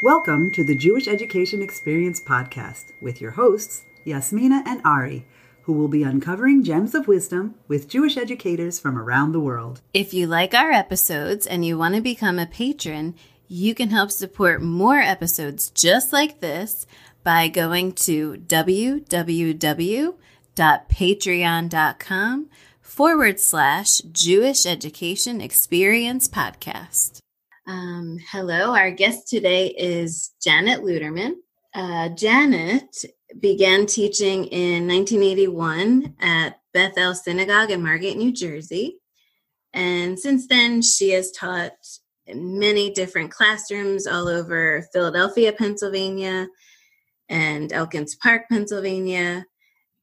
Welcome to the Jewish Education Experience podcast with your hosts, Yasmina and Ari, who will be uncovering gems of wisdom with Jewish educators from around the world. If you like our episodes and you want to become a patron, you can help support more episodes just like this by going to www.patreon.com forward slash Jewish Education Experience Podcast. Um, hello, our guest today is Janet Luderman. Uh, Janet began teaching in 1981 at Bethel Synagogue in Margate, New Jersey. And since then, she has taught in many different classrooms all over Philadelphia, Pennsylvania, and Elkins Park, Pennsylvania.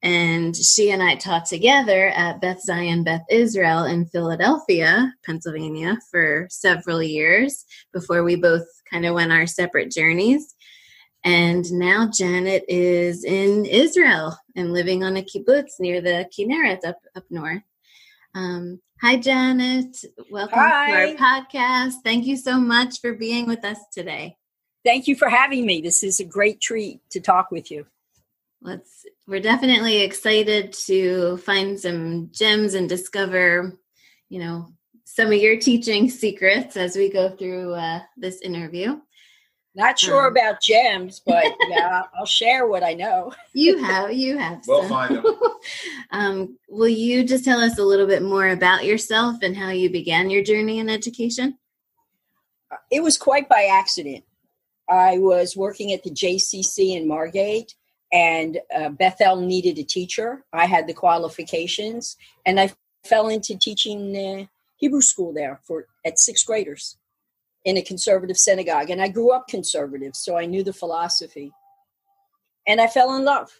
And she and I taught together at Beth Zion Beth Israel in Philadelphia, Pennsylvania for several years before we both kind of went our separate journeys. And now Janet is in Israel and living on a kibbutz near the Kinneret up, up north. Um, hi, Janet. Welcome hi. to our podcast. Thank you so much for being with us today. Thank you for having me. This is a great treat to talk with you let's we're definitely excited to find some gems and discover you know some of your teaching secrets as we go through uh, this interview. Not sure um, about gems but yeah i'll share what i know. You have you have we'll some. find them um, will you just tell us a little bit more about yourself and how you began your journey in education? It was quite by accident. I was working at the jcc in margate and uh, Bethel needed a teacher. I had the qualifications, and I fell into teaching uh, Hebrew school there for at sixth graders in a conservative synagogue. And I grew up conservative, so I knew the philosophy. And I fell in love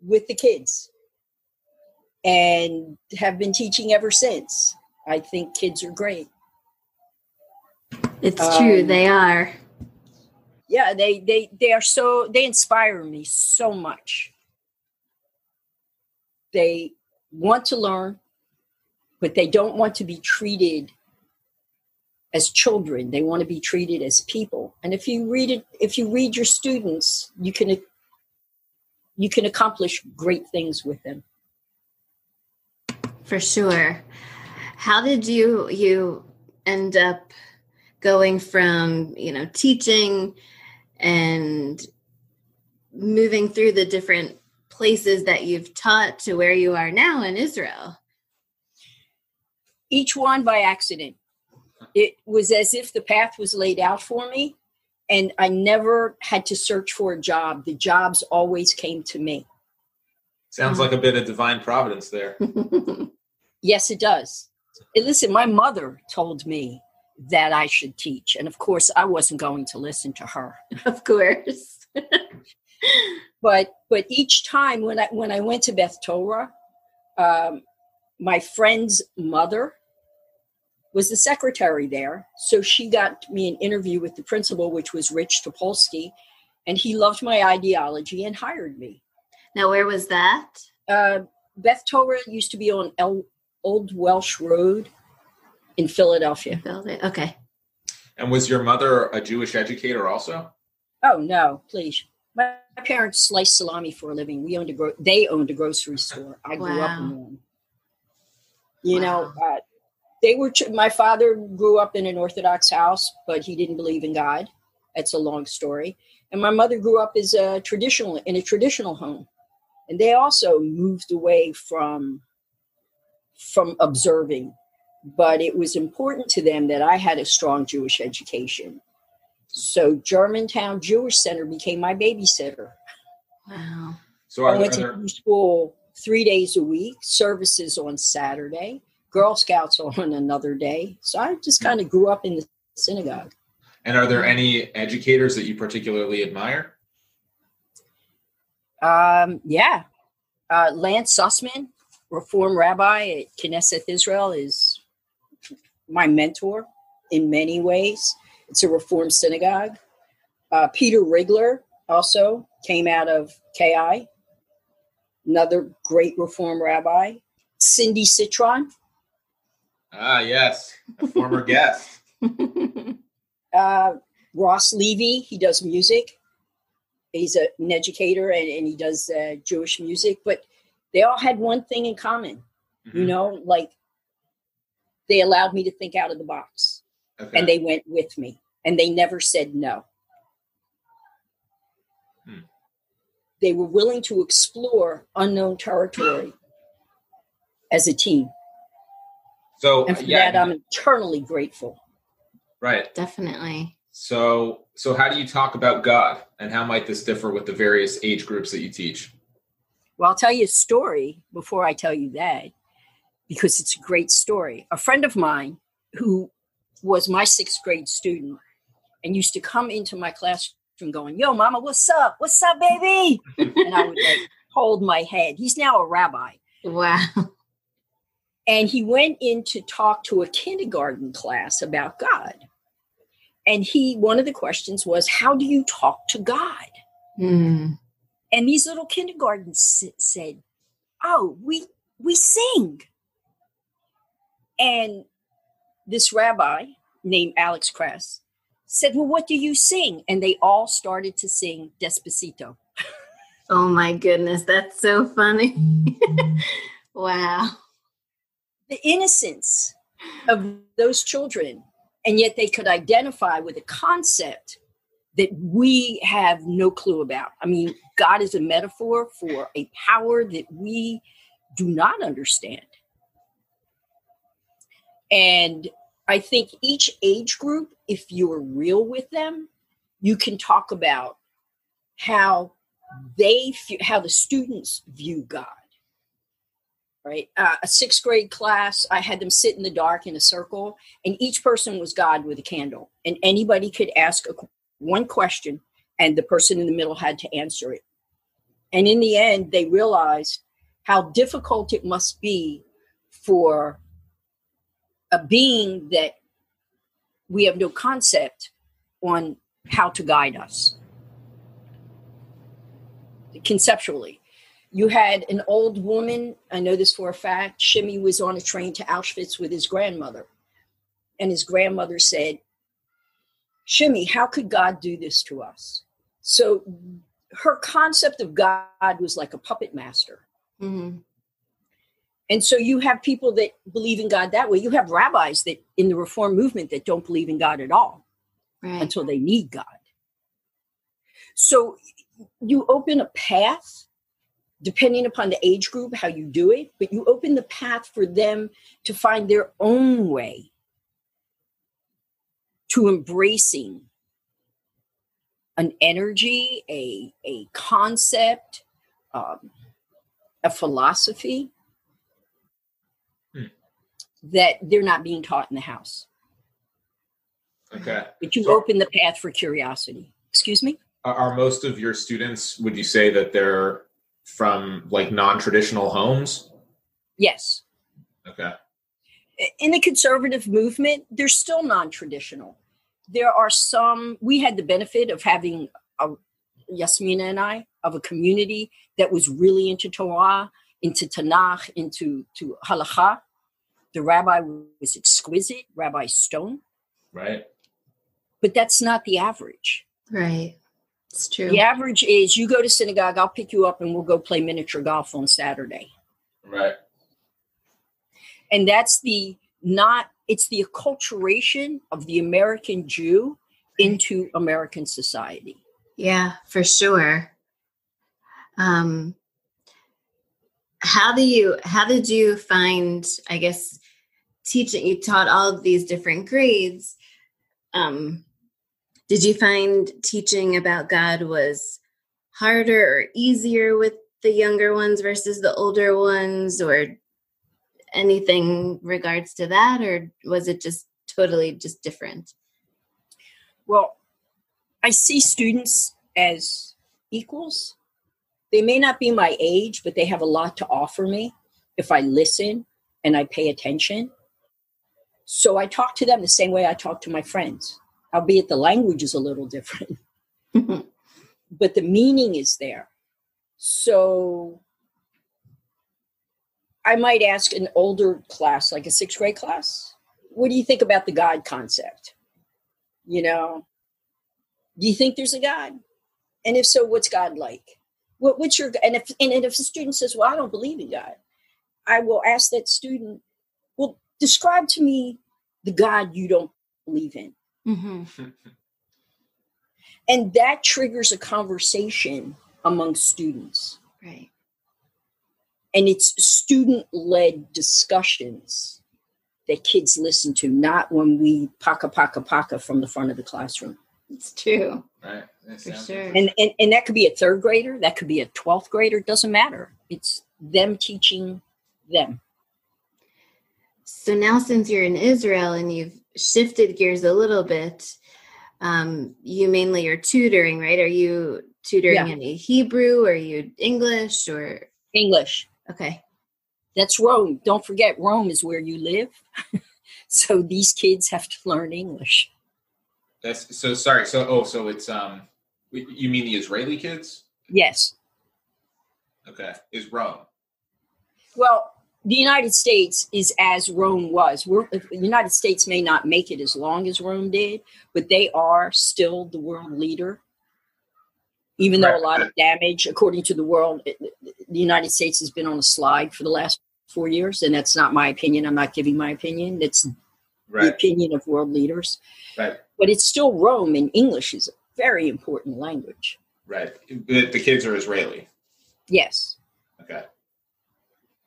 with the kids and have been teaching ever since. I think kids are great. It's um, true, they are yeah they they they are so they inspire me so much. They want to learn but they don't want to be treated as children. They want to be treated as people. And if you read it if you read your students you can you can accomplish great things with them. For sure. How did you you end up going from you know teaching and moving through the different places that you've taught to where you are now in Israel? Each one by accident. It was as if the path was laid out for me, and I never had to search for a job. The jobs always came to me. Sounds like a bit of divine providence there. yes, it does. And listen, my mother told me that I should teach. And of course, I wasn't going to listen to her. Of course. but but each time when I when I went to Beth Torah, um, my friend's mother was the secretary there. So she got me an interview with the principal, which was Rich Topolsky, and he loved my ideology and hired me. Now, where was that? Uh, Beth Torah used to be on El- Old Welsh Road in Philadelphia. Philadelphia. Okay. And was your mother a Jewish educator also? Oh no, please. My parents sliced salami for a living. We owned a gro- they owned a grocery store. I grew wow. up in one. You wow. know, uh, they were. my father grew up in an Orthodox house, but he didn't believe in God. That's a long story. And my mother grew up as a traditional in a traditional home, and they also moved away from from observing but it was important to them that I had a strong Jewish education. So Germantown Jewish Center became my babysitter. Wow. So I went to school three days a week, services on Saturday, Girl Scouts on another day. So I just kind of grew up in the synagogue. And are there any educators that you particularly admire? Um, yeah. Uh, Lance Sussman, Reform Rabbi at Keneseth Israel, is my mentor in many ways. It's a Reform synagogue. Uh, Peter Rigler also came out of KI, another great Reform rabbi. Cindy Citron. Ah, yes, a former guest. Uh, Ross Levy, he does music. He's a, an educator and, and he does uh, Jewish music, but they all had one thing in common. Mm-hmm. You know, like they allowed me to think out of the box okay. and they went with me and they never said no. Hmm. They were willing to explore unknown territory as a team. So, and for yeah, that, I'm eternally grateful. Right. Definitely. So, so how do you talk about God, and how might this differ with the various age groups that you teach? Well, I'll tell you a story before I tell you that, because it's a great story. A friend of mine who was my sixth grade student and used to come into my classroom going, Yo, mama, what's up? What's up, baby? and I would like hold my head. He's now a rabbi. Wow. And he went in to talk to a kindergarten class about God and he one of the questions was how do you talk to god mm. and these little kindergartens said oh we we sing and this rabbi named alex kress said well what do you sing and they all started to sing despacito oh my goodness that's so funny wow the innocence of those children and yet they could identify with a concept that we have no clue about. I mean, God is a metaphor for a power that we do not understand. And I think each age group, if you're real with them, you can talk about how they how the students view God right? Uh, a sixth grade class, I had them sit in the dark in a circle, and each person was God with a candle, and anybody could ask a, one question, and the person in the middle had to answer it. And in the end, they realized how difficult it must be for a being that we have no concept on how to guide us conceptually you had an old woman, I know this for a fact. Shimmy was on a train to Auschwitz with his grandmother. And his grandmother said, Shimmy, how could God do this to us? So her concept of God was like a puppet master. Mm-hmm. And so you have people that believe in God that way. You have rabbis that in the reform movement that don't believe in God at all right. until they need God. So you open a path depending upon the age group, how you do it, but you open the path for them to find their own way to embracing an energy, a, a concept, um, a philosophy. That they're not being taught in the house. Okay. But you so, open the path for curiosity. Excuse me? Are most of your students, would you say that they're from like non-traditional homes? Yes. Okay. In the conservative movement, they're still non-traditional. There are some. We had the benefit of having a, Yasmina and I of a community that was really into Torah, into Tanakh, into to Halacha. The rabbi was exquisite, Rabbi Stone. Right. But that's not the average. Right. It's true. The average is you go to synagogue, I'll pick you up and we'll go play miniature golf on Saturday. Right. And that's the not, it's the acculturation of the American Jew into American society. Yeah, for sure. Um, how do you, how did you find, I guess, teaching, you taught all of these different grades. Um, did you find teaching about God was harder or easier with the younger ones versus the older ones or anything regards to that or was it just totally just different? Well i see students as equals. They may not be my age but they have a lot to offer me if i listen and i pay attention so i talk to them the same way i talk to my friends albeit the language is a little different. Mm-hmm. but the meaning is there. So I might ask an older class, like a sixth grade class, what do you think about the God concept? You know, Do you think there's a God? And if so, what's God like? What, what's your and if and if a student says, "Well, I don't believe in God," I will ask that student, "Well, describe to me the God you don't believe in." Mm-hmm. and that triggers a conversation among students. Right. And it's student led discussions that kids listen to, not when we paka paka paka from the front of the classroom. It's true. Right. For sure. And, and and that could be a third grader, that could be a 12th grader, doesn't matter. It's them teaching them. So now since you're in Israel and you've shifted gears a little bit, um, you mainly are tutoring, right? Are you tutoring yeah. any Hebrew? Or are you English or English? Okay. That's Rome. Don't forget, Rome is where you live. so these kids have to learn English. That's so sorry. So oh, so it's um, you mean the Israeli kids? Yes. Okay, is Rome? Well, the United States is as Rome was. We're, the United States may not make it as long as Rome did, but they are still the world leader. Even though a lot of damage, according to the world, it, the United States has been on a slide for the last four years, and that's not my opinion. I'm not giving my opinion. It's right. the opinion of world leaders. Right. But it's still Rome, and English is a very important language. Right. But the kids are Israeli. Yes.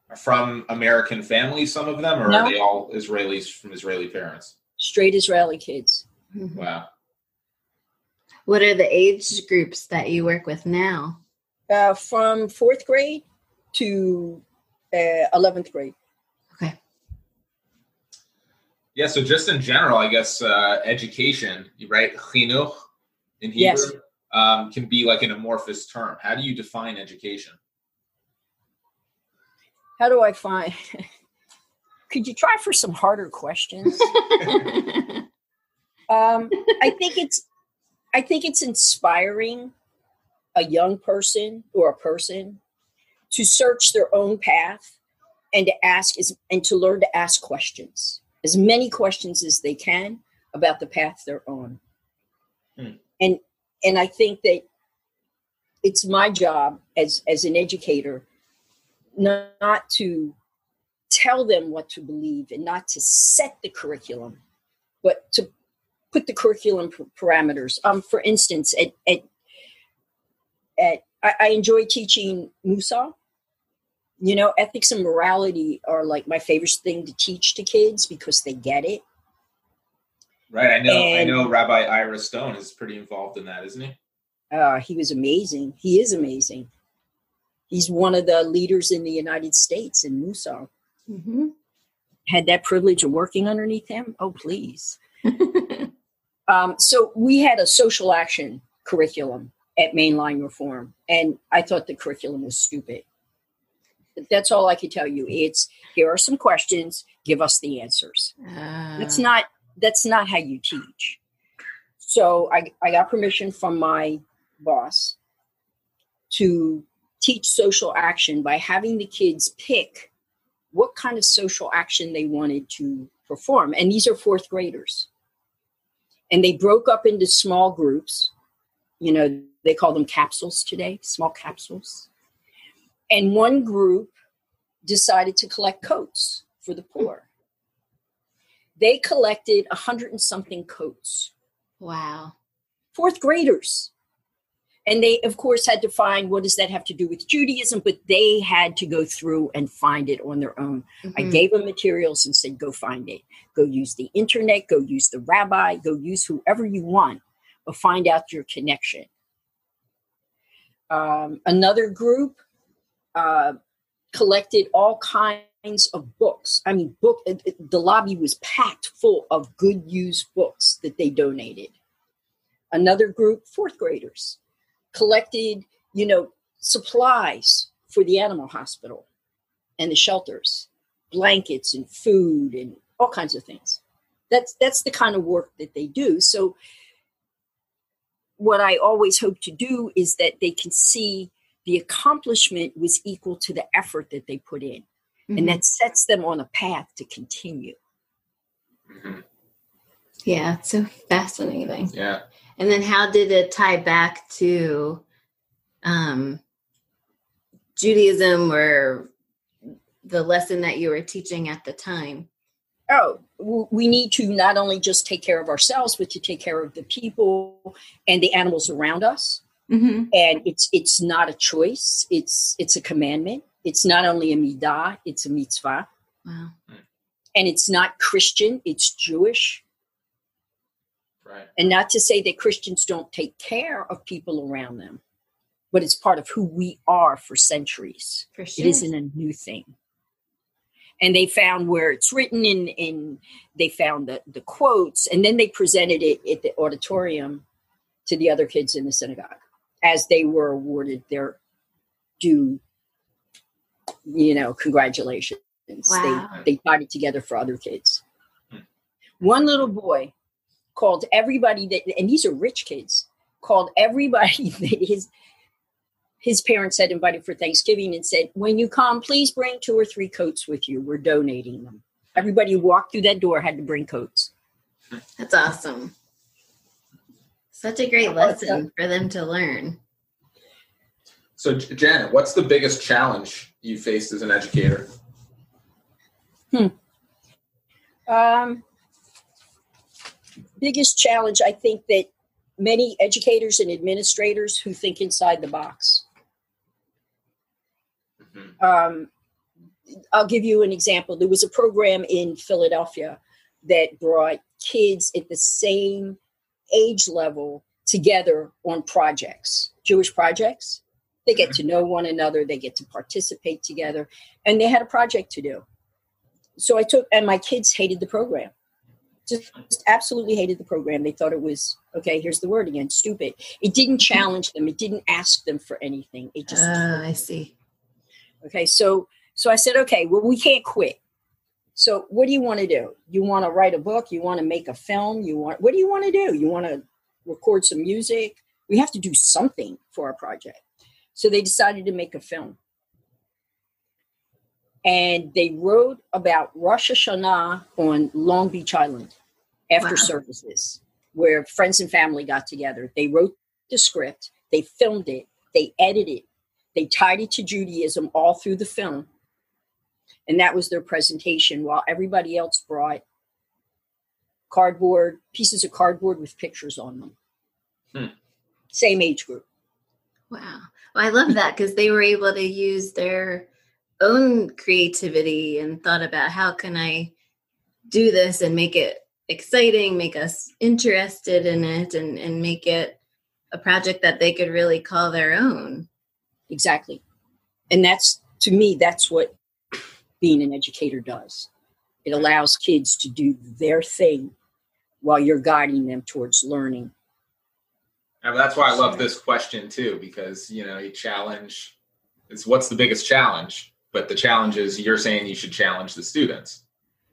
Okay. Are from American families, some of them, or no. are they all Israelis from Israeli parents? Straight Israeli kids. Mm-hmm. Wow. What are the age groups that you work with now? Uh, from fourth grade to uh, 11th grade. Okay. Yeah, so just in general, I guess uh, education, right? Chinuch in Hebrew yes. um, can be like an amorphous term. How do you define education? How do I find? Could you try for some harder questions? um, I think it's I think it's inspiring a young person or a person to search their own path and to ask is and to learn to ask questions as many questions as they can about the path they're on hmm. and and i think that it's my job as as an educator not, not to tell them what to believe and not to set the curriculum but to put the curriculum parameters. Um, for instance, at at, at I, I enjoy teaching Mussar. You know, ethics and morality are like my favorite thing to teach to kids because they get it. Right. I know. And, I know. Rabbi Ira Stone is pretty involved in that, isn't he? Uh, he was amazing. He is amazing. He's one of the leaders in the United States in Mussar. Mm-hmm. Had that privilege of working underneath him. Oh, please. Um, so we had a social action curriculum at mainline reform, and I thought the curriculum was stupid. That's all I can tell you. It's here are some questions, give us the answers. Uh. That's not that's not how you teach. So I, I got permission from my boss to teach social action by having the kids pick what kind of social action they wanted to perform. And these are fourth graders and they broke up into small groups. You know, they call them capsules today, small capsules. And one group decided to collect coats for the poor. They collected a hundred and something coats. Wow. Fourth graders and they of course had to find what does that have to do with judaism? But they had to go through and find it on their own. Mm-hmm. i gave them materials and said go find it. Go use the internet. Go use the rabbi. Go use whoever you want but find out your connection. Um, another group uh, collected all kinds of books. I mean book the lobby was packed full of good used books that they donated. Another group fourth graders collected, you know, supplies for the animal hospital and the shelters, blankets and food and all kinds of things. That's that's the kind of work that they do. So what I always hope to do is that they can see the accomplishment was equal to the effort that they put in. Mm-hmm. And that sets them on a path to continue. Mm-hmm. Yeah, it's so fascinating. Yeah. And then how did it tie back to um, Judaism or the lesson that you were teaching at the time? Oh, we need to not only just take care of ourselves, but to take care of the people and the animals around us. Mm-hmm. And it's it's not a choice; it's it's a commandment. It's not only a midah; it's a mitzvah. Wow. And it's not Christian; it's Jewish. Right. And not to say that Christians don't take care of people around them, but it's part of who we are for centuries. For sure. It isn't a new thing. And they found where it's written in, in they found the, the quotes, and then they presented it at the auditorium to the other kids in the synagogue as they were awarded their due, you know, congratulations. Wow. They, they tied it together for other kids. Hmm. One little boy called everybody that, and these are rich kids, called everybody that his his parents had invited for Thanksgiving and said, "When you come, please bring two or three coats with you. We're donating them." Everybody who walked through that door had to bring coats. That's awesome. Such a great lesson for them to learn. So, Janet, what's the biggest challenge you faced as an educator? Hmm. Um, biggest challenge, I think that many educators and administrators who think inside the box. Mm-hmm. Um, I'll give you an example. There was a program in Philadelphia that brought kids at the same age level together on projects, Jewish projects. They get to know one another, they get to participate together, and they had a project to do. So I took, and my kids hated the program just, just absolutely hated the program. They thought it was okay. Here's the word again, stupid. It didn't challenge them. It didn't ask them for anything. It just. Uh, I see. Okay, so so I said, okay, well, we can't quit. So what do you want to do? You want to write a book? You want to make a film? You want what do you want to do? You want to record some music? We have to do something for our project. So they decided to make a film and they wrote about Rosh Hashanah on Long Beach Island after wow. services, where friends and family got together. They wrote the script, they filmed it, they edited it, they tied it to Judaism all through the film. And that was their presentation while everybody else brought cardboard, pieces of cardboard with pictures on them. Hmm. Same age group. Wow. Well, I love that because they were able to use their own creativity and thought about how can I do this and make it exciting, make us interested in it, and, and make it a project that they could really call their own. Exactly. And that's, to me, that's what being an educator does. It allows kids to do their thing while you're guiding them towards learning. And that's why I love this question too, because you know, you challenge is what's the biggest challenge? But the challenge is you're saying you should challenge the students.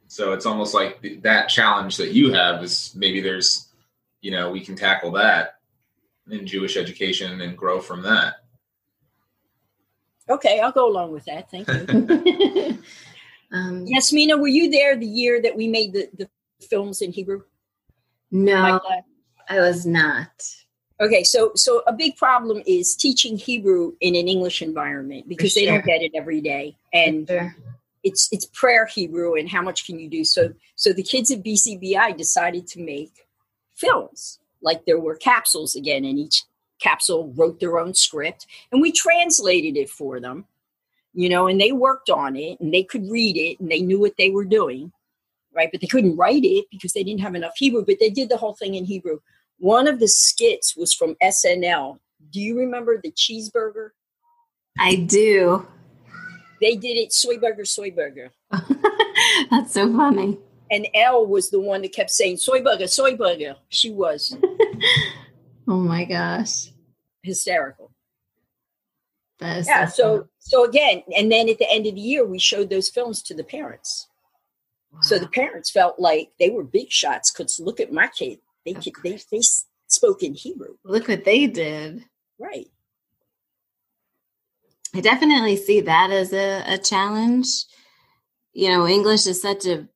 So it's almost like the, that challenge that you have is maybe there's you know we can tackle that in jewish education and grow from that. Okay i'll go along with that thank you. Um, yasmina were you there the year that we made the, the films in hebrew? No i was not Okay, so so a big problem is teaching Hebrew in an English environment because sure. they don't get it every day, and sure. it's it's prayer Hebrew, and how much can you do? So so the kids at BZBI decided to make films, like there were capsules again, and each capsule wrote their own script, and we translated it for them, you know, and they worked on it, and they could read it, and they knew what they were doing, right? But they couldn't write it because they didn't have enough Hebrew, but they did the whole thing in Hebrew. One of the skits was from SNL. Do you remember the cheeseburger? I do. They did it soy burger, soy burger. That's so funny. And Elle was the one that kept saying soy burger, soy burger. She was. oh my gosh. Hysterical. That is yeah, so so again, and then at the end of the year, we showed those films to the parents. Wow. So the parents felt like they were big shots because look at my kid. They could, they they spoke in Hebrew. Look what they did. Right. I definitely see that as a, a challenge. You know, English is such a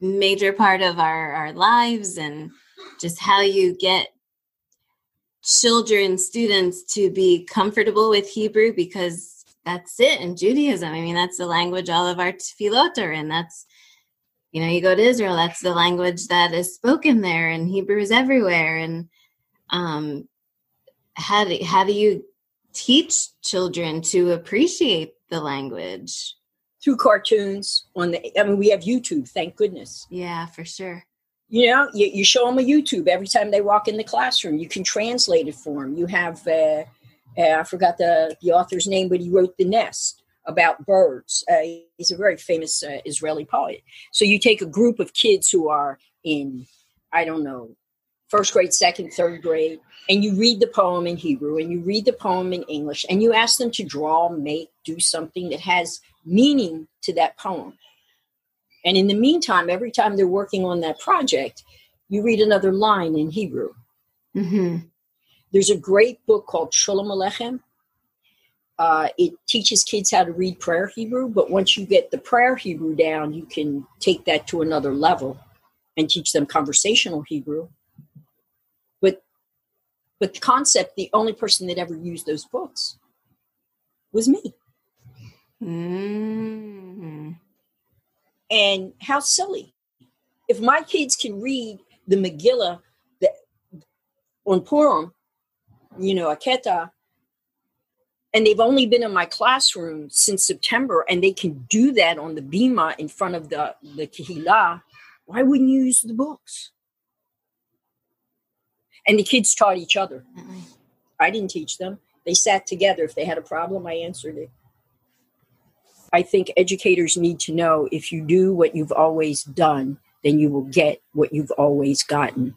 major part of our, our lives and just how you get children, students to be comfortable with Hebrew because that's it in Judaism. I mean, that's the language all of our tefillot are in. That's, you know, you go to Israel, that's the language that is spoken there, and Hebrew is everywhere. And um, how do, how do you teach children to appreciate the language? Through cartoons on the, I mean, we have YouTube, thank goodness. Yeah, for sure you know you, you show them a youtube every time they walk in the classroom you can translate it for them you have uh, uh, i forgot the, the author's name but he wrote the nest about birds uh, he's a very famous uh, israeli poet so you take a group of kids who are in i don't know first grade second third grade and you read the poem in hebrew and you read the poem in english and you ask them to draw make do something that has meaning to that poem and in the meantime, every time they're working on that project, you read another line in Hebrew. Mm-hmm. There's a great book called Sholem Aleichem. Uh, it teaches kids how to read prayer Hebrew, but once you get the prayer Hebrew down, you can take that to another level and teach them conversational Hebrew. But but the concept, the only person that ever used those books was me. Mm-hmm. And how silly. If my kids can read the Megillah that, on Purim, you know, Aketa, and they've only been in my classroom since September, and they can do that on the Bima in front of the, the Kehillah, why wouldn't you use the books? And the kids taught each other. I didn't teach them. They sat together. If they had a problem, I answered it. I think educators need to know if you do what you've always done, then you will get what you've always gotten.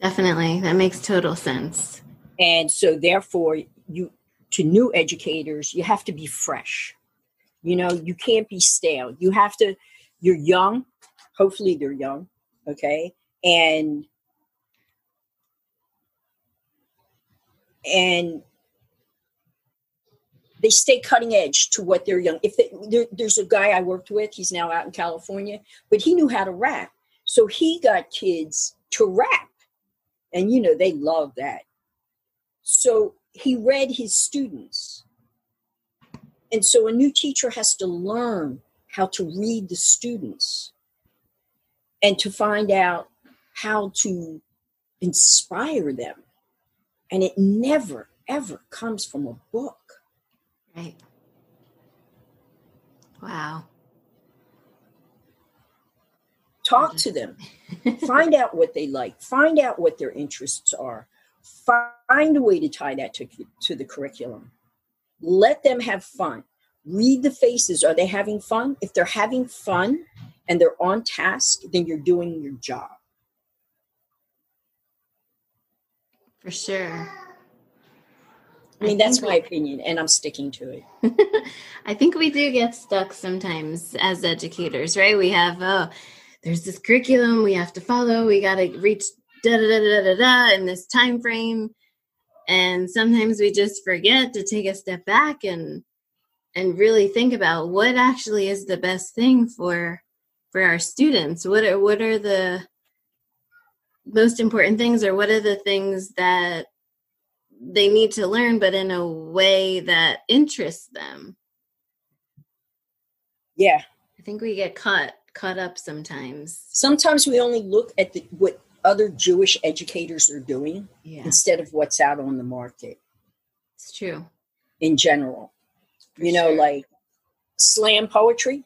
Definitely. That makes total sense. And so therefore you to new educators, you have to be fresh. You know, you can't be stale. You have to you're young, hopefully they're young, okay? And and they stay cutting edge to what they're young. If they, there, there's a guy I worked with, he's now out in California, but he knew how to rap. So he got kids to rap. And, you know, they love that. So he read his students. And so a new teacher has to learn how to read the students and to find out how to inspire them. And it never, ever comes from a book. Right. Wow. Talk to them. Find out what they like. Find out what their interests are. Find a way to tie that to, to the curriculum. Let them have fun. Read the faces. Are they having fun? If they're having fun and they're on task, then you're doing your job. For sure. I mean, I that's my opinion, and I'm sticking to it. I think we do get stuck sometimes as educators, right? We have, oh, there's this curriculum we have to follow. We got to reach da da da da da in this time frame, and sometimes we just forget to take a step back and and really think about what actually is the best thing for for our students. What are what are the most important things, or what are the things that they need to learn, but in a way that interests them. Yeah. I think we get caught caught up sometimes. Sometimes we only look at the, what other Jewish educators are doing yeah. instead of what's out on the market. It's true. In general. For you know, sure. like slam poetry.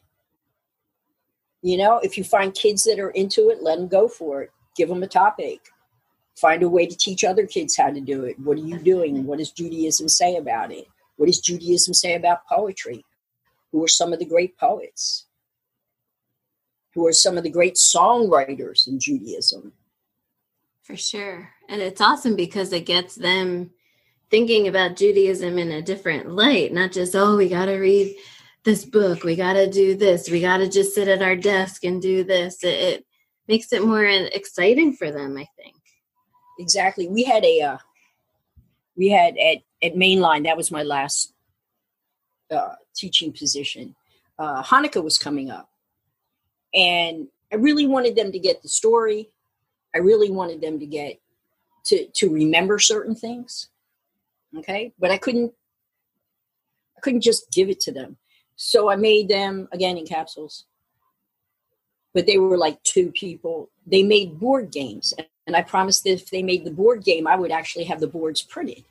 You know, if you find kids that are into it, let them go for it. Give them a topic find a way to teach other kids how to do it. What are you doing? What does Judaism say about it? What does Judaism say about poetry? Who are some of the great poets? Who are some of the great songwriters in Judaism? For sure. And it's awesome because it gets them thinking about Judaism in a different light, not just, oh, we got to read this book, we got to do this, we got to just sit at our desk and do this. It, it makes it more exciting for them, I think exactly. We had a uh, we had at at mainline. That was my last uh, teaching position. Uh, Hanukkah was coming up, and I really wanted them to get the story. I really wanted them to get to to remember certain things. Okay, but I couldn't I couldn't just give it to them. So I made them again in capsules. But they were like two people. They made board games. And I promised that if they made the board game, I would actually have the boards printed.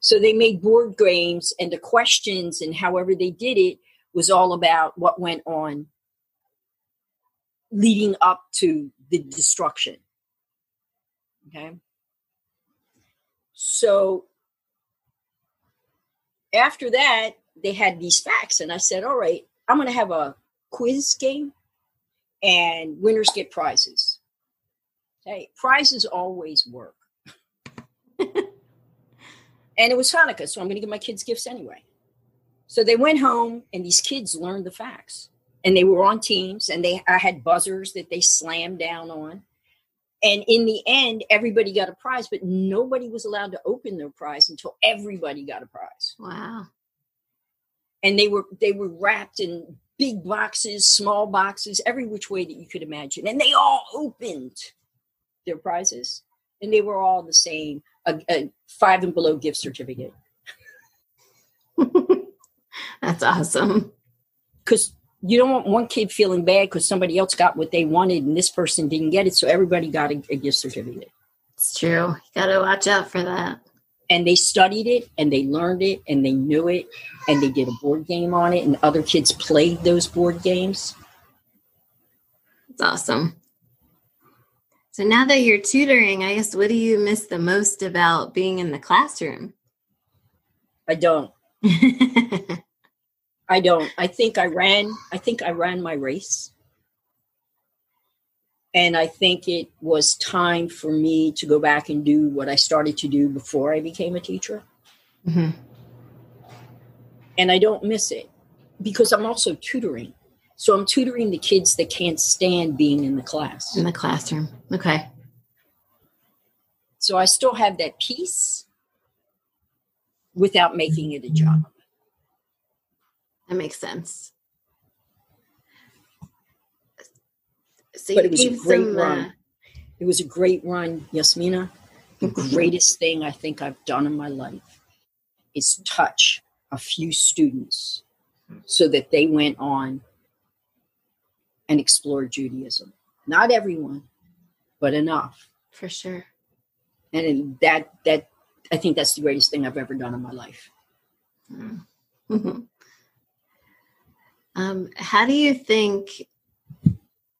So they made board games, and the questions and however they did it was all about what went on leading up to the destruction. Okay. So after that, they had these facts, and I said, All right, I'm going to have a quiz game, and winners get prizes. Okay. Prizes always work. and it was Hanukkah, so I'm going to give my kids gifts anyway. So they went home, and these kids learned the facts and they were on teams and they I had buzzers that they slammed down on. And in the end, everybody got a prize, but nobody was allowed to open their prize until everybody got a prize. Wow. And they were they were wrapped in big boxes, small boxes, every which way that you could imagine. And they all opened their prizes. And they were all the same, a, a five and below gift certificate. That's awesome. Because you don't want one kid feeling bad because somebody else got what they wanted and this person didn't get it. So everybody got a, a gift certificate. It's true. You got to watch out for that. And they studied it and they learned it and they knew it and they did a board game on it and other kids played those board games. It's awesome. So now that you're tutoring, I guess what do you miss the most about being in the classroom? I don't. I don't. I think I ran. I think I ran my race, and I think it was time for me to go back and do what I started to do before I became a teacher. Mm-hmm. And I don't miss it because I'm also tutoring. So I'm tutoring the kids that can't stand being in the class. In the classroom. Okay. So I still have that peace without making it a job. That makes sense. So but it was a great run. Uh, it was a great run, Yasmina. The greatest thing I think I've done in my life is touch a few students so that they went on and explored Judaism. Not everyone, but enough. For sure. And that that I think that's the greatest thing I've ever done in my life. Mm-hmm. Um, how do you think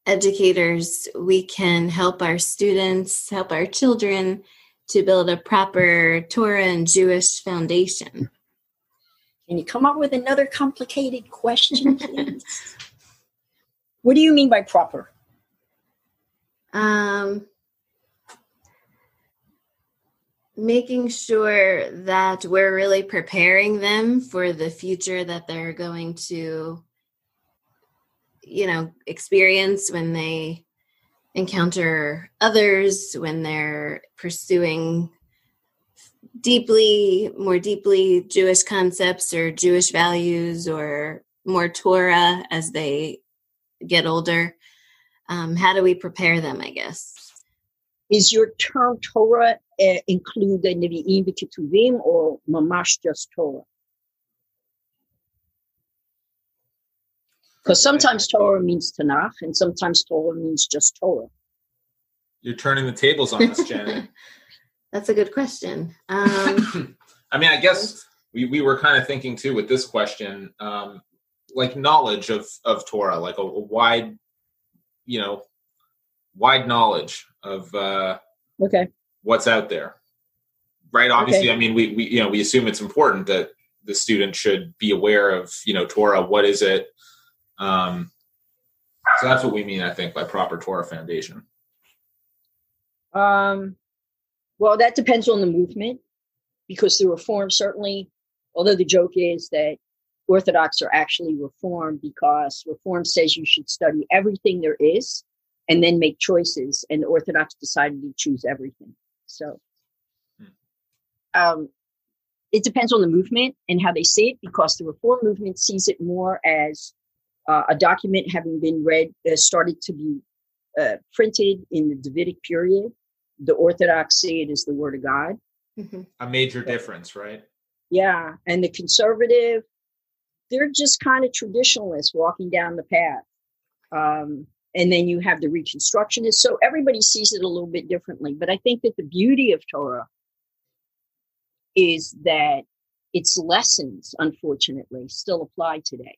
educators we can help our students, help our children to build a proper Torah and Jewish foundation? Can you come up with another complicated question, please? what do you mean by proper? Um, making sure that we're really preparing them for the future that they're going to you know experience when they encounter others when they're pursuing deeply more deeply jewish concepts or jewish values or more torah as they get older. Um, how do we prepare them i guess? Is your term torah uh, include the nevi'im or mamash just torah Because sometimes Torah means Tanakh, and sometimes Torah means just Torah. You're turning the tables on us, Janet. That's a good question. Um, I mean, I guess we, we were kind of thinking too with this question, um, like knowledge of of Torah, like a, a, wide, you know, wide knowledge of uh, okay what's out there. Right. Obviously, okay. I mean, we we you know we assume it's important that the student should be aware of you know Torah. What is it? Um, so that's what we mean, I think, by proper Torah foundation. Um, well, that depends on the movement, because the reform certainly, although the joke is that Orthodox are actually reformed because reform says you should study everything there is and then make choices, and the Orthodox decided to choose everything. So, hmm. um, it depends on the movement and how they see it, because the reform movement sees it more as uh, a document having been read uh, started to be uh, printed in the Davidic period, the Orthodox see it as the Word of God. Mm-hmm. A major difference, right? Yeah, and the conservative, they're just kind of traditionalists walking down the path. Um, and then you have the reconstructionists. So everybody sees it a little bit differently. But I think that the beauty of Torah is that its lessons, unfortunately, still apply today.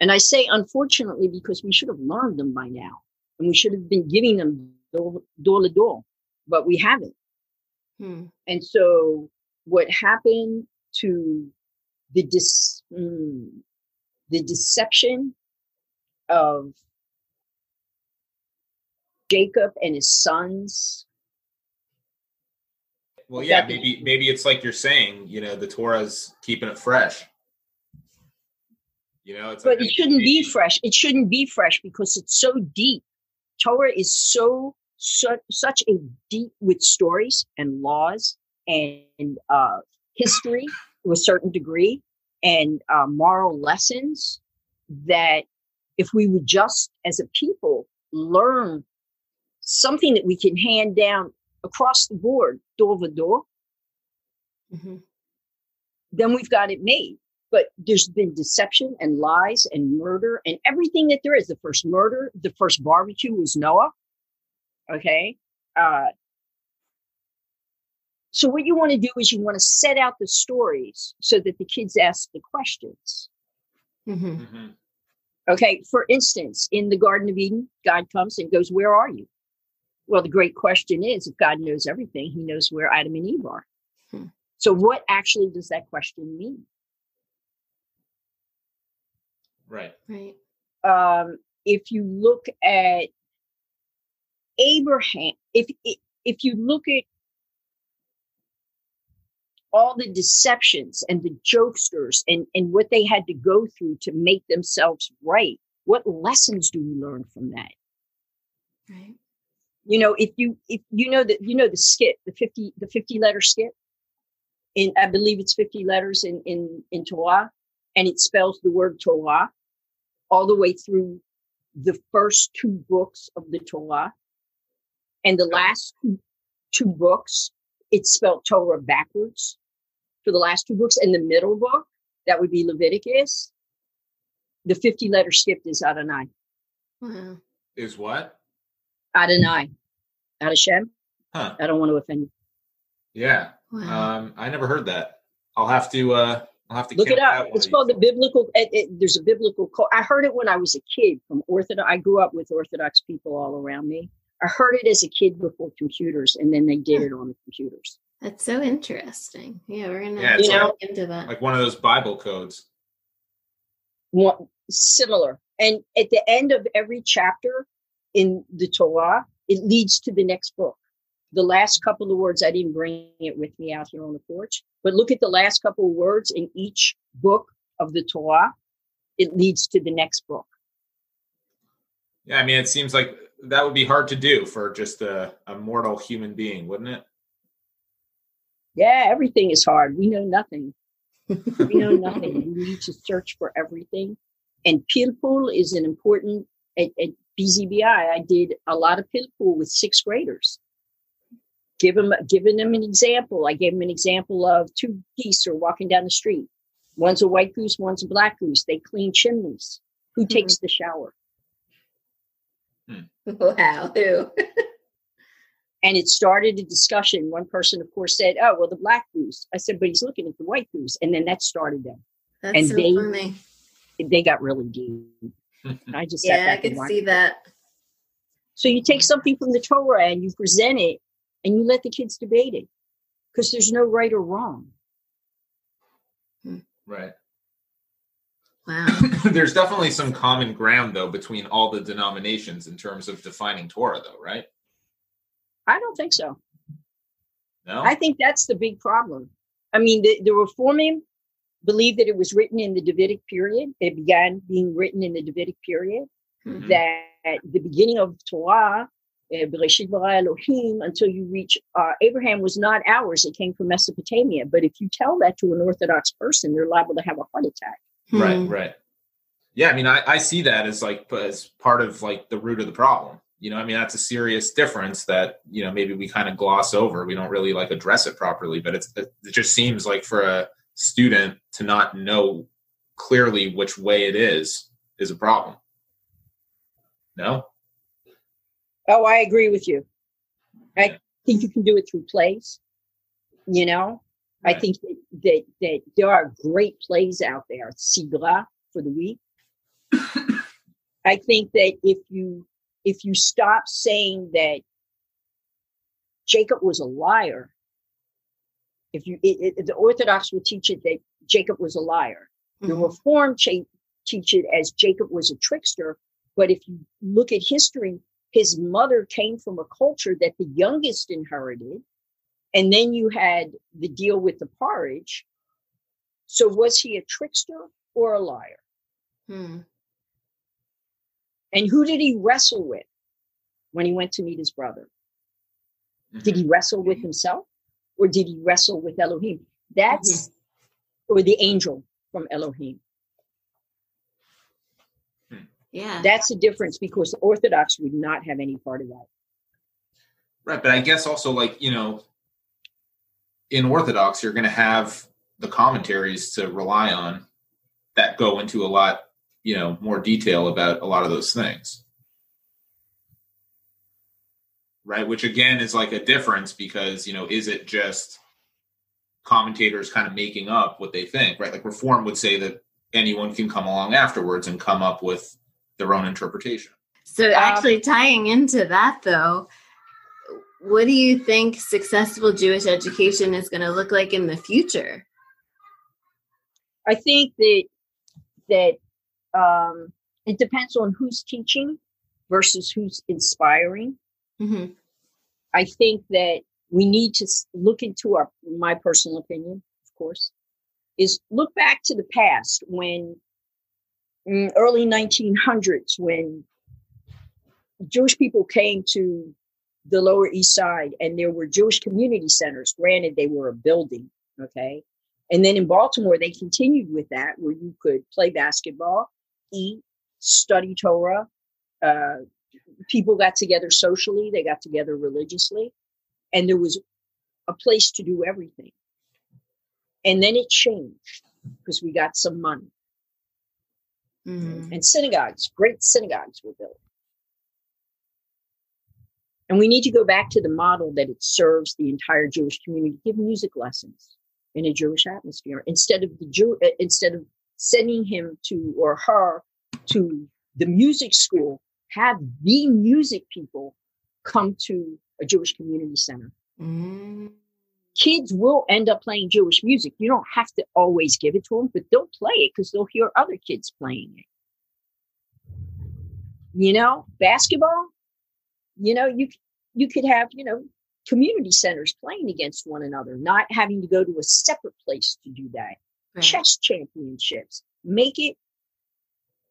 And I say unfortunately because we should have learned them by now and we should have been giving them door, to door, but we haven't. Hmm. And so what happened to the dis, mm, the deception of Jacob and his sons. Well, yeah, maybe maybe it's like you're saying, you know, the Torah's keeping it fresh. You know, but it shouldn't be fresh. It shouldn't be fresh because it's so deep. Torah is so, so such a deep with stories and laws and uh, history to a certain degree and uh, moral lessons that if we would just as a people learn something that we can hand down across the board, door to door, mm-hmm. then we've got it made. But there's been deception and lies and murder and everything that there is. The first murder, the first barbecue was Noah. Okay. Uh, so what you want to do is you want to set out the stories so that the kids ask the questions. Mm-hmm. Mm-hmm. Okay. For instance, in the Garden of Eden, God comes and goes, Where are you? Well, the great question is if God knows everything, he knows where Adam and Eve are. Hmm. So, what actually does that question mean? Right. Right. Um, if you look at Abraham, if if you look at all the deceptions and the jokesters and, and what they had to go through to make themselves right, what lessons do we learn from that? Right. You know, if you if you know that you know the skit, the 50 the 50 letter skit, in I believe it's 50 letters in in in Torah, and it spells the word Torah all the way through the first two books of the Torah. And the last two, two books, it's spelled Torah backwards for the last two books. And the middle book, that would be Leviticus, the 50 letter skipped is Adonai. Wow. Is what? Adonai. Adashem. Huh. I don't want to offend you. Yeah. Wow. Um, I never heard that. I'll have to uh I'll have to look it up. It's called the biblical. It, it, there's a biblical. Code. I heard it when I was a kid from Orthodox. I grew up with Orthodox people all around me. I heard it as a kid before computers, and then they did it on the computers. That's so interesting. Yeah, we're gonna yeah, you know, into that. Like one of those Bible codes. One similar, and at the end of every chapter in the Torah, it leads to the next book the last couple of words, I didn't bring it with me out here on the porch, but look at the last couple of words in each book of the Torah. It leads to the next book. Yeah, I mean, it seems like that would be hard to do for just a, a mortal human being, wouldn't it? Yeah, everything is hard. We know nothing. we know nothing. We need to search for everything. And pilpul is an important, at, at BZBI, I did a lot of pilpul with sixth graders give them giving them an example. I gave them an example of two geese are walking down the street. One's a white goose, one's a black goose. They clean chimneys. Who mm-hmm. takes the shower? Wow, who? and it started a discussion. One person, of course, said, "Oh, well, the black goose." I said, "But he's looking at the white goose," and then that started them. That's and so they, funny. They got really deep. I just yeah, I could see that. So you take something from the Torah and you present it and you let the kids debate it because there's no right or wrong. Right. Wow. there's definitely some common ground though between all the denominations in terms of defining Torah though, right? I don't think so. No. I think that's the big problem. I mean, the, the Reforming believe that it was written in the Davidic period. It began being written in the Davidic period. Mm-hmm. That the beginning of Torah Bereshit bara Elohim until you reach uh, Abraham was not ours; it came from Mesopotamia. But if you tell that to an Orthodox person, they're liable to have a heart attack. Right, hmm. right. Yeah, I mean, I, I see that as like as part of like the root of the problem. You know, I mean, that's a serious difference that, you know, maybe we kind of gloss over. We don't really like address it properly, but it's, it just seems like for a student to not know clearly which way it is, is a problem. No? Oh, I agree with you. I think you can do it through plays. You know, right. I think that, that, that there are great plays out there. Sidra for the week. I think that if you if you stop saying that Jacob was a liar, if you it, it, the Orthodox will teach it that Jacob was a liar. Mm-hmm. The Reform cha- teach it as Jacob was a trickster. But if you look at history, his mother came from a culture that the youngest inherited, and then you had the deal with the porridge. So was he a trickster or a liar? Hmm. And who did he wrestle with when he went to meet his brother? Mm-hmm. Did he mm-hmm. wrestle with himself or did he wrestle with Elohim? That's, mm-hmm. or the angel from Elohim. Yeah. That's the difference because the Orthodox would not have any part of that. Right. But I guess also, like, you know, in Orthodox, you're going to have the commentaries to rely on that go into a lot you know more detail about a lot of those things right which again is like a difference because you know is it just commentators kind of making up what they think right like reform would say that anyone can come along afterwards and come up with their own interpretation so actually tying into that though what do you think successful jewish education is going to look like in the future i think that that um, it depends on who's teaching versus who's inspiring. Mm-hmm. I think that we need to look into our, my personal opinion, of course, is look back to the past when early 1900s when Jewish people came to the Lower East Side and there were Jewish community centers. Granted, they were a building, okay? And then in Baltimore, they continued with that where you could play basketball, eat, study Torah. Uh, people got together socially, they got together religiously, and there was a place to do everything. And then it changed because we got some money. Mm-hmm. And synagogues, great synagogues were built. And we need to go back to the model that it serves the entire Jewish community. Give music lessons in a Jewish atmosphere instead of the Jew, uh, instead of sending him to or her to the music school, have the music people come to a Jewish community center. Mm. Kids will end up playing Jewish music. You don't have to always give it to them, but they'll play it because they'll hear other kids playing it. You know, basketball, you know, you you could have, you know, community centers playing against one another, not having to go to a separate place to do that right. chess championships. Make it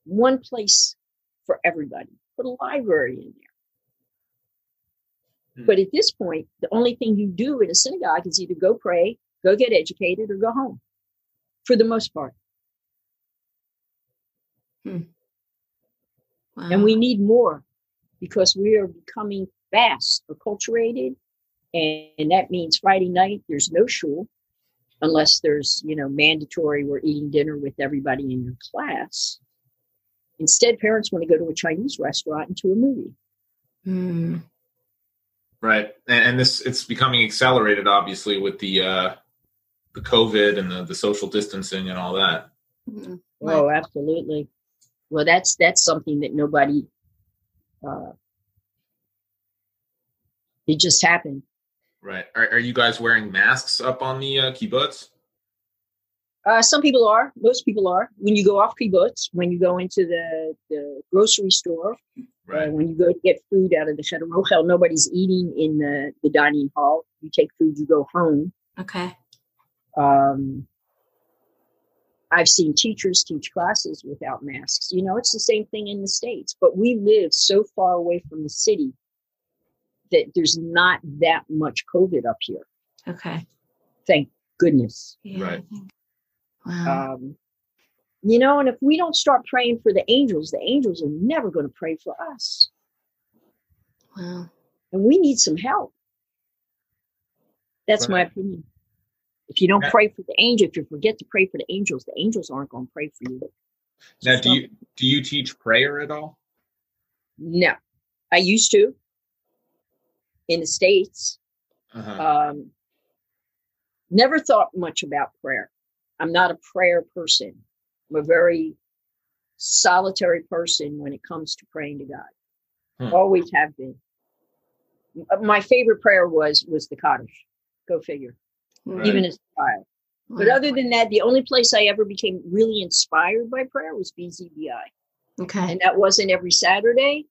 one place for everybody. Put a library in there. Hmm. But at this point, the only thing you do in a synagogue is either go pray, go get educated, or go home for the most part. Hmm. Wow. And we need more because we are becoming fast acculturated. And, and that means Friday night, there's no shul unless there's, you know, mandatory, we're eating dinner with everybody in your class. Instead, parents want to go to a Chinese restaurant and to a movie. Mm. Right, and, and, this it's becoming accelerated, obviously, with the uh, the COVID and the, the social distancing and all that. Mm. Oh, absolutely. Well, that's that's something that nobody. Uh, it just happened. Right. Are, are you guys wearing masks up on the uh, kibbutz? Uh, some people are. Most people are. When you go off kibbutz, when you go into the, the grocery store, right. uh, when you go to get food out of the Cheder Ochel, nobody's eating in the, the dining hall. You take food, you go home. Okay. Um, I've seen teachers teach classes without masks. You know, it's the same thing in the States, but we live so far away from the city that there's not that much COVID up here. Okay. Thank goodness. Yeah, right. Wow. Um, you know, and if we don't start praying for the angels, the angels are never going to pray for us. Wow. And we need some help. That's my opinion. If you don't Yeah. pray for the angel, if you forget to pray for the angels, the angels aren't going to pray for you. Now, do you do you teach prayer at all? No, I used to in the States. Uh-huh. Um, never thought much about prayer. I'm not a prayer person. I'm a very solitary person when it comes to praying to God. Hmm. Always have been. My favorite prayer was was the Kaddish. Go figure. Right. Even as a child. But other than that, the only place I ever became really inspired by prayer was BZBI. okay. And that wasn't every Saturday,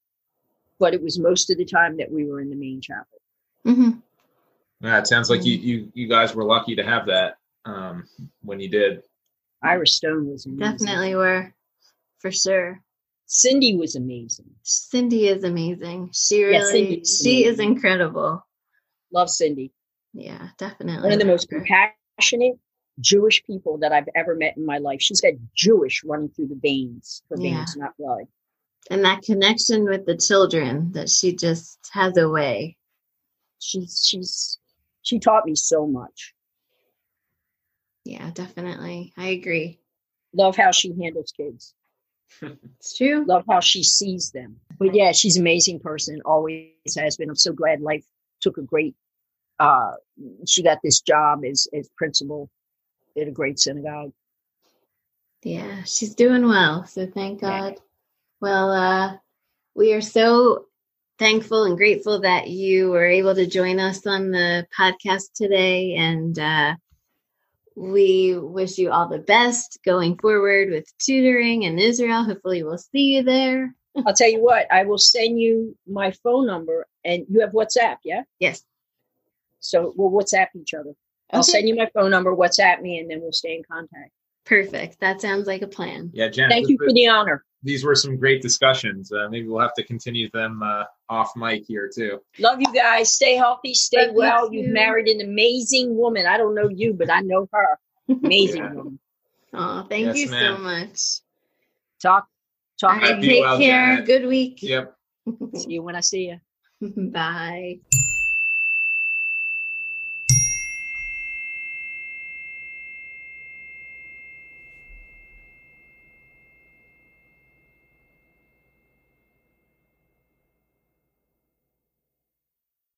but it was most of the time that we were in the main chapel. Mm-hmm. Yeah, it sounds like you you you guys were lucky to have that um, when you did. Ira Stone was amazing. Definitely were, for sure. Cindy was amazing. Cindy is amazing. She Yeah, really, is she is incredible. Love Cindy. Yeah, definitely. One of the most her. compassionate Jewish people that I've ever met in my life. She's got Jewish running through the veins. Her Yeah. veins, not blood. and that connection with the children that she just has a way. She's she's she taught me so much. Yeah, definitely. I agree. Love how she handles kids. It's true. Love how she sees them. But yeah, she's an amazing person. Always has been. I'm so glad life took a great. uh She got this job as as principal at a great synagogue. Yeah, she's doing well. So thank Yeah. God. Well, uh, we are so thankful and grateful that you were able to join us on the podcast today. And uh, we wish you all the best going forward with tutoring in Israel. Hopefully, we'll see you there. I'll tell you what. I will send you my phone number, and you have WhatsApp, yeah. Yes. So we'll WhatsApp each other. I'll Okay. send you my phone number, WhatsApp me, and then we'll stay in contact. Perfect. That sounds like a plan. Yeah, Jen. Thank you for the honor. These were some great discussions. Uh, maybe we'll have to continue them uh, off mic here too. Love you guys. Stay healthy. Stay Love well. too. You've married an amazing woman. I don't know you, but I know her. Amazing Yeah. woman. Oh, thank Yes, you so much. Talk. Talk. right, take well, care. Janet. Good week. Yep. See you when I see you. Bye.